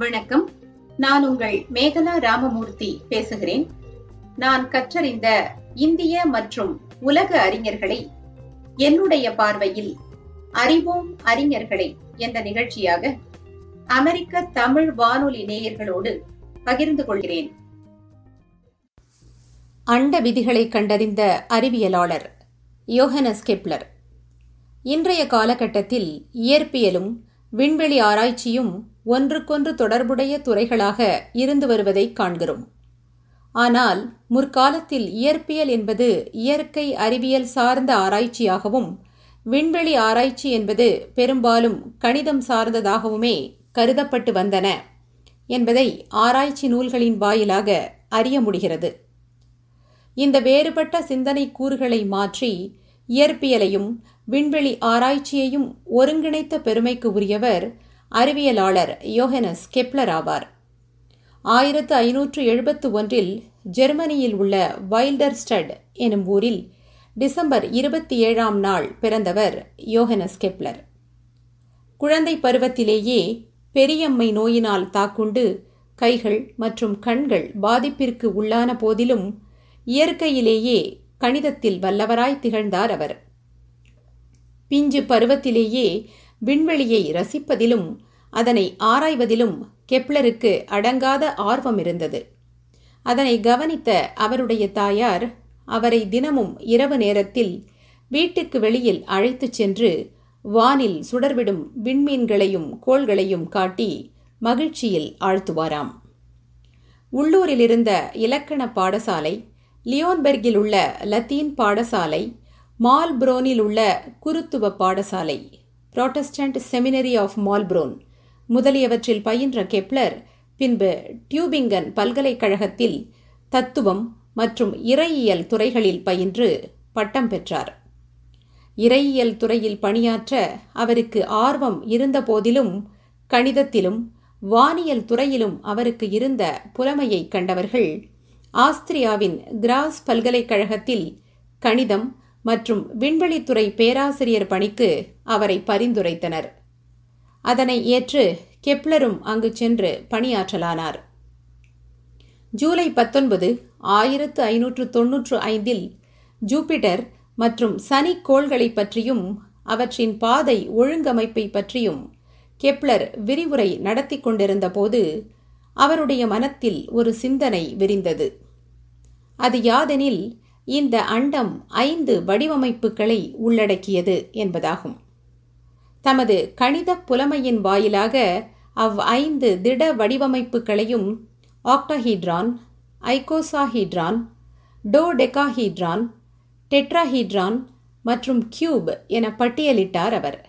வணக்கம். நான் உங்கள் மேகலா ராமமூர்த்தி பேசுகிறேன். நான் கற்றறிந்த இந்திய மற்றும் உலக அறிஞர்களை என்னுடைய பார்வையில் அறிவோம் அறிஞர்களை என்ற நிகழ்ச்சியாக அமெரிக்க தமிழ் வானொலி நேயர்களோடு பகிர்ந்து கொள்கிறேன். அண்ட விதிகளை கண்டறிந்த அறிவியலாளர் யோஹனஸ் கெப்லர் இன்றைய காலகட்டத்தில் இயற்பியலும் விண்வெளி ஆராய்ச்சியும் ஒன்றுக்கொன்று தொடர்புடைய துறைகளாக இருந்து வருவதை காண்கிறோம். ஆனால் முற்காலத்தில் இயற்பியல் என்பது இயற்கை அறிவியல் சார்ந்த ஆராய்ச்சியாகவும் விண்வெளி ஆராய்ச்சி என்பது பெரும்பாலும் கணிதம் சார்ந்ததாகவுமே கருதப்பட்டு வந்தன என்பதை ஆராய்ச்சி நூல்களின் வாயிலாக அறிய முடிகிறது. இந்த வேறுபட்ட சிந்தனை கூறுகளை மாற்றி இயற்பியலையும் விண்வெளி ஆராய்ச்சியையும் ஒருங்கிணைத்த பெருமைக்கு உரியவர் அறிவியலாளர் யோஹனஸ் கெப்லர் ஆவார். ஆயிரத்து ஐநூற்று எழுபத்து ஒன்றில் ஜெர்மனியில் உள்ள வைல்டர்ஸ்டட் எனும் ஊரில் டிசம்பர் இருபத்தி ஏழாம் நாள் பிறந்தவர் யோஹனஸ் கெப்லர் குழந்தை பருவத்திலேயே பெரியம்மை நோயினால் தாக்குண்டு கைகள் மற்றும் கண்கள் பாதிப்பிற்கு உள்ளான போதிலும் இயற்கையிலேயே கணிதத்தில் வல்லவராய் திகழ்ந்தார் அவர். பிஞ்சு பருவத்திலேயே விண்வெளியை ரசிப்பதிலும் அதனை ஆராய்வதிலும் கெப்லருக்கு அடங்காத ஆர்வம் இருந்தது. அதனை கவனித்த அவருடைய தாயார் அவரை தினமும் இரவு நேரத்தில் வீட்டுக்கு வெளியில் அழைத்துச் சென்று வானில் சுடர்விடும் விண்மீன்களையும் கோள்களையும் காட்டி மகிழ்ச்சியில் ஆழ்த்துவாராம். உள்ளூரில் இருந்த இலக்கண பாடசாலை லியோன்பெர்கில் உள்ள லத்தீன் பாடசாலை மால்ப்ரோனில் உள்ள குருத்துவ பாடசாலை புராட்டஸ்டன்ட் செமினரி ஆஃப் மால்ப்ரோன் முதலியவற்றில் பயின்ற கெப்லர் பின்பு டியூபிங்கன் பல்கலைக்கழகத்தில் தத்துவம் மற்றும் இறையியல் துறைகளில் பயின்று பட்டம் பெற்றார். இறையியல் துறையில் பணியாற்ற அவருக்கு ஆர்வம் இருந்த போதிலும் கணிதத்திலும் வானியல் துறையிலும் அவருக்கு இருந்த புலமையை கண்டவர்கள் ஆஸ்திரியாவின் கிராஸ் பல்கலைக்கழகத்தில் கணிதம் மற்றும் விண்வெளித்துறை பேராசிரியர் பணிக்கு அவரை பரிந்துரைத்தனர். அதனை ஏற்று கெப்லரும் அங்கு சென்று பணியாற்றலானார். ஜூலை பத்தொன்பது ஆயிரத்து ஐநூற்று தொன்னூற்று ஐந்தில் ஜூபிட்டர் மற்றும் சனி கோள்களை பற்றியும் அவற்றின் பாதை ஒழுங்கமைப்பை பற்றியும் கெப்லர் விரிவுரை நடத்தி கொண்டிருந்த போது அவருடைய மனத்தில் ஒரு சிந்தனை விரிந்தது. அது யாதெனில் இந்த அண்டம் ஐந்து வடிவமைப்புகளை உள்ளடக்கியது என்பதாகும். தமது கணித புலமையின் வாயிலாக அவ் ஐந்து திட வடிவமைப்புகளையும் ஆக்டஹீட்ரான் ஐகோசாஹீட்ரான் டோடெகாஹீட்ரான் டெட்ராஹீட்ரான் மற்றும் கியூப் என பட்டியலிட்டார் அவர்.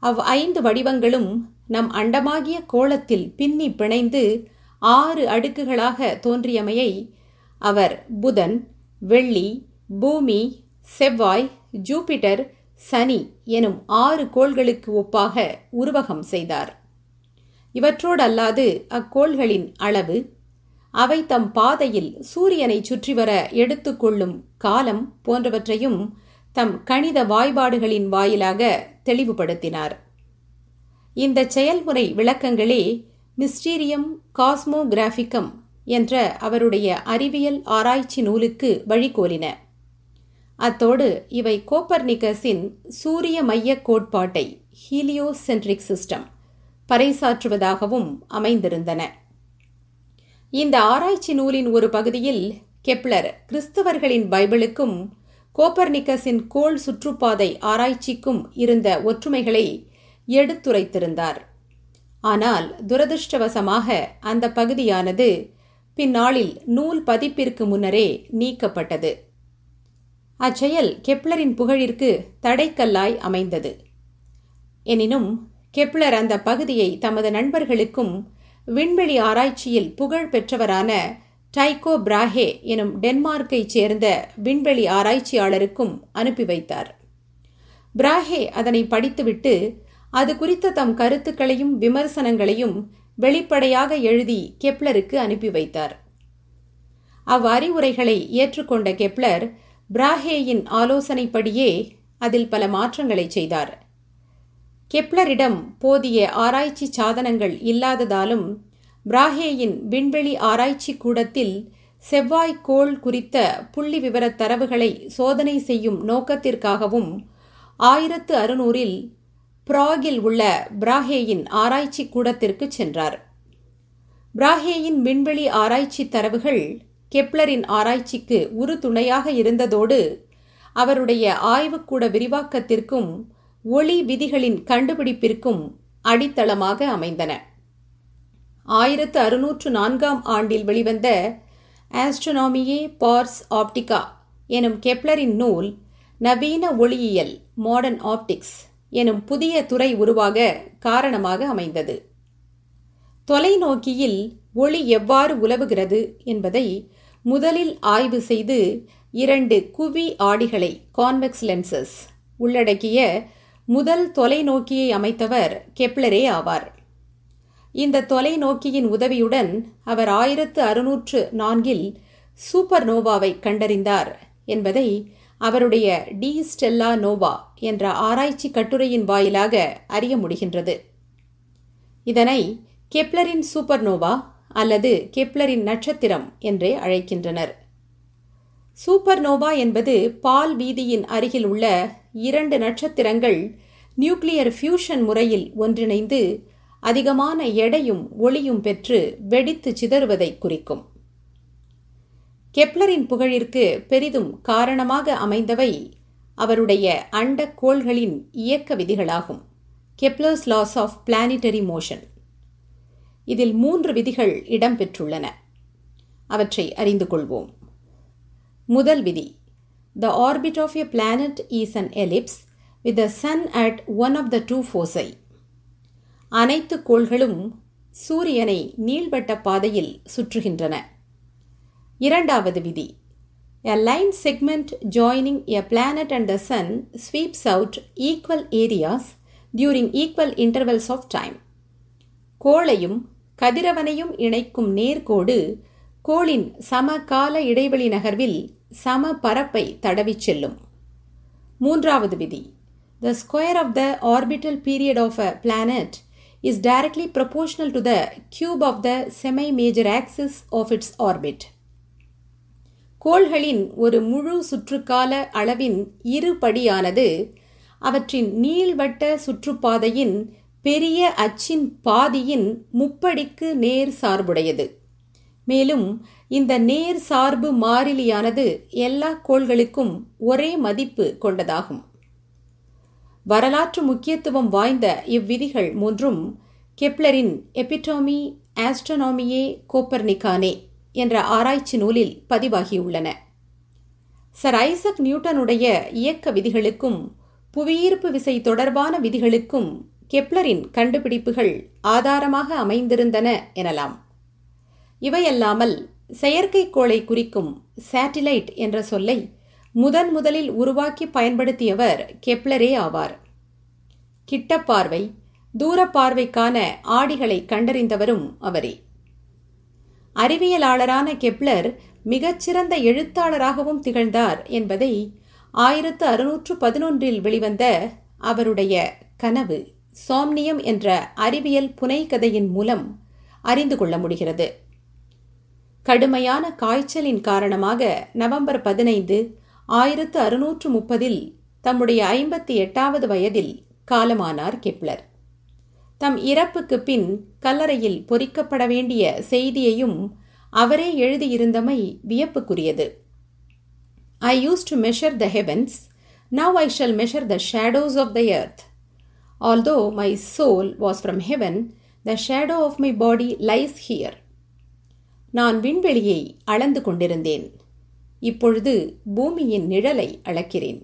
அவ் ஐந்து வடிவங்களும் நம் அண்டமாகிய கோலத்தில் பின்னி பிணைந்து ஆறு அடுக்குகளாக தோன்றியமையை அவர் புதன் வெள்ளி பூமி செவ்வாய் ஜூபிட்டர் சனி எனும் ஆறு கோள்களுக்கு ஒப்பாக உருவகம் செய்தார். இவற்றோடல்லாது அக்கோள்களின் அளவு அவை தம் பாதையில் சூரியனை சுற்றி வர எடுத்துக்கொள்ளும் காலம் போன்றவற்றையும் தம் கணித வாய்பாடுகளின் வாயிலாக தெளிவுபடுத்தினார். இந்த செயல்முறை விளக்கங்களே மிஸ்டீரியம் காஸ்மோகிராஃபிக்கம் என்ற அவருடைய அறிவியல் ஆராய்ச்சி நூலுக்கு வழிகோலின. அத்தோடு இவை கோப்பர்னிகஸின் சூரிய மைய கோட்பாட்டை ஹீலியோசென்ட்ரிக் சிஸ்டம் பறைசாற்றுவதாகவும் அமைந்திருந்தன. இந்த ஆராய்ச்சி நூலின் ஒரு பகுதியில் கெப்லர் கிறிஸ்தவர்களின் பைபிளுக்கும் கோப்பர்னிக்கஸின் கோள் சுற்றுப்பாதை ஆராய்ச்சிக்கும் இருந்த ஒற்றுமைகளை எடுத்துரைத்திருந்தார். ஆனால் துரதிருஷ்டவசமாக அந்த பகுதியானது பின்னாளில் நூல் பதிப்பிற்கு முன்னரே நீக்கப்பட்டது. அச்செயல் கெப்லரின் புகழிற்கு தடைக்கல்லாய் அமைந்தது. எனினும் கெப்லர் அந்த பகுதியை தமது நண்பர்களுக்கும் விண்வெளி ஆராய்ச்சியில் புகழ் பெற்றவரான டைகோ பிராஹே எனும் டென்மார்க்கைச் சேர்ந்த விண்வெளி ஆராய்ச்சியாளருக்கும் அனுப்பி வைத்தார். பிராஹே அதனை படித்துவிட்டு அது குறித்த தம் கருத்துக்களையும் விமர்சனங்களையும் வெளிப்படையாக எழுதி கெப்லருக்கு அனுப்பி வைத்தார். அவ்வறிவுரைகளை ஏற்றுக்கொண்ட கெப்லர் பிராஹேயின் ஆலோசனைப்படியே அதில் பல மாற்றங்களை செய்தார். கெப்லரிடம் போதிய ஆராய்ச்சி சாதனங்கள் இல்லாததாலும் பிராஹேயின் விண்வெளி ஆராய்ச்சி கூடத்தில் செவ்வாய் கோள் குறித்த புள்ளி விவரத் தரவுகளை சோதனை செய்யும் நோக்கத்திற்காகவும் ஆயிரத்து அறுநூறில் பிராகில் உள்ள பிராஹேயின் ஆராய்ச்சி கூடத்திற்கு சென்றார். பிராஹேயின் விண்வெளி ஆராய்ச்சி தரவுகள் கெப்லரின் ஆராய்ச்சிக்கு உறுதுணையாக இருந்ததோடு அவருடைய ஆய்வுக்கூட விரிவாக்கத்திற்கும் ஒளி விதிகளின் கண்டுபிடிப்பிற்கும் அடித்தளமாக அமைந்தன. ஆயிரத்து அறுநூற்று நான்காம் ஆண்டில் வெளிவந்த ஆஸ்ட்ரோனாமியே பார்ஸ் ஆப்டிகா எனும் கெப்லரின் நூல் நவீன ஒளியியல் மாடர்ன் ஆப்டிக்ஸ் எனும் புதிய துறை உருவாக காரணமாக அமைந்தது. தொலைநோக்கியில் ஒளி எவ்வாறு உலவுகிறது என்பதை முதலில் ஆய்வு செய்து இரண்டு குவி ஆடிகளை கான்வெக்ஸ் லென்சஸ் உள்ளடக்கிய முதல் தொலைநோக்கியை அமைத்தவர் கெப்லரே ஆவார். இந்த தொலைநோக்கியின் உதவியுடன் அவர் ஆயிரத்து அறுநூற்று நான்கில் சூப்பர் நோவாவை கண்டறிந்தார் என்பதை அவருடைய டி ஸ்டெல்லா நோவா என்ற ஆராய்ச்சி கட்டுரையின் வாயிலாக அறிய முடிகின்றது. இதனை கெப்லரின் சூப்பர் நோவா அல்லது கெப்லரின் நட்சத்திரம் என்றே அழைக்கின்றனர். சூப்பர் நோவா என்பது பால் வீதியின் அருகில் உள்ள இரண்டு நட்சத்திரங்கள் நியூக்ளியர் ஃபியூஷன் முறையில் ஒன்றிணைந்து அதிகமான எடையும் ஒளியும் பெற்று வெடித்து சிதறுவதை குறிக்கும். கெப்லரின் புகழிற்கு பெரிதும் காரணமாக அமைந்தவை அவருடைய அண்ட கோள்களின் இயக்க விதிகளாகும். Kepler's laws of planetary motion இதில் மூன்று விதிகள் இடம்பெற்றுள்ளன. அவற்றை அறிந்து கொள்வோம். முதல் விதி. The orbit of a planet is an ellipse with the sun at one of the two foci அனைத்து கோள்களும் சூரியனை நீள்வட்ட பாதையில் சுற்றுகின்றன. இரண்டாவது விதி a line segment joining a planet and the sun sweeps out equal areas during equal intervals of time கோளையும் கதிரவனையும் இணைக்கும் நேர்கோடு கோளின் சமகால இடைவெளி நகர்வில் சம பரப்பை தடவிச் செல்லும் மூன்றாவது விதி the square of the orbital period of a planet is directly proportional to the cube of the semi-major axis of its orbit. கோள்களின் ஒரு முழு சுற்றுக்கால அளவின் இருபடியானது அவற்றின் நீள்வட்ட சுற்றுப்பாதையின் பெரிய அச்சின் பாதியின் முப்படிக்கு நேர் சார்புடையது. மேலும் இந்த நேர் சார்பு மாறிலியானது எல்லா கோள்களுக்கும் ஒரே மதிப்பு கொண்டதாகும். வரலாற்று முக்கியத்துவம் வாய்ந்த இவ்விதிகள் மூன்றும் கெப்லரின் எபிட்டோமி ஆஸ்ட்ரோனாமியே கோப்பர்னிகானே. என்ற ஆராய்ச்சி நூலில் பதிவாகியுள்ளன. சர் ஐசக் நியூட்டனுடைய இயக்க விதிகளுக்கும் புவியீர்ப்பு விசை தொடர்பான விதிகளுக்கும் கெப்லரின் கண்டுபிடிப்புகள் ஆதாரமாக அமைந்திருந்தன எனலாம். இவையல்லாமல் செயற்கைக்கோளை குறிக்கும் சேட்டிலைட் என்ற சொல்லை முதன் முதலில் உருவாக்கி பயன்படுத்தியவர் கெப்லரே ஆவார். கிட்டப்பார்வை தூரப்பார்வைக்கான ஆடிகளை கண்டறிந்தவரும் அவரே. அறிவியலாளரான கெப்லர் மிகச்சிறந்த எழுத்தாளராகவும் திகழ்ந்தார் என்பதை ஆயிரத்து அறுநூற்று பதினொன்றில் வெளிவந்த அவருடைய கனவு சோம்னியம் என்ற அறிவியல் புனைகதையின் மூலம் அறிந்து கொள்ள முடிகிறது. கடுமையான காய்ச்சலின் காரணமாக நவம்பர் பதினைந்து ஆயிரத்து அறுநூற்று முப்பதில் தம்முடைய ஐம்பத்தி எட்டாவது வயதில் காலமானார் கெப்லர் தம் இறப்புக்கு பின் கல்லறையில் பொறிக்கப்பட வேண்டிய செய்தியையும் அவரே எழுதியிருந்தமை வியப்புக்குரியது. I used to measure the heavens now I shall measure the shadows of the earth although my soul was from heaven the shadow of my body lies here நான் விண்வெளியை அளந்து கொண்டிருந்தேன். இப்பொழுது பூமியின் நிழலை அளக்கிறேன்.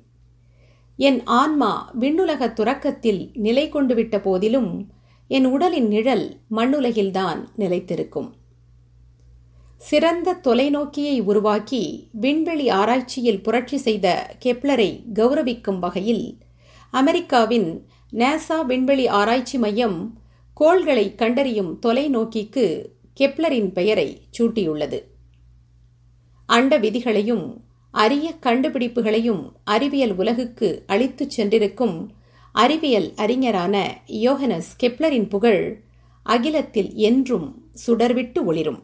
என் ஆன்மா விண்ணுலக துறக்கத்தில் நிலை கொண்டு விட்ட போதிலும் என் உடலின் நிழல் மண்ணுலகில்தான் நிலைத்திருக்கும். சிறந்த தொலைநோக்கியை உருவாக்கி விண்வெளி ஆராய்ச்சியில் புரட்சி செய்த கெப்லரை கௌரவிக்கும் வகையில் அமெரிக்காவின் நேசா விண்வெளி ஆராய்ச்சி மையம் கோள்களை கண்டறியும் தொலைநோக்கிக்கு கெப்லரின் பெயரை சூட்டியுள்ளது. அண்ட விதிகளையும் அரிய கண்டுபிடிப்புகளையும் அறிவியல் உலகுக்கு அளித்துச் சென்றிருக்கும் அறிவியல் அறிஞரான யோகனஸ் கெப்லரின் புகழ் அகிலத்தில் என்றும் சுடர்விட்டு ஒளிரும்.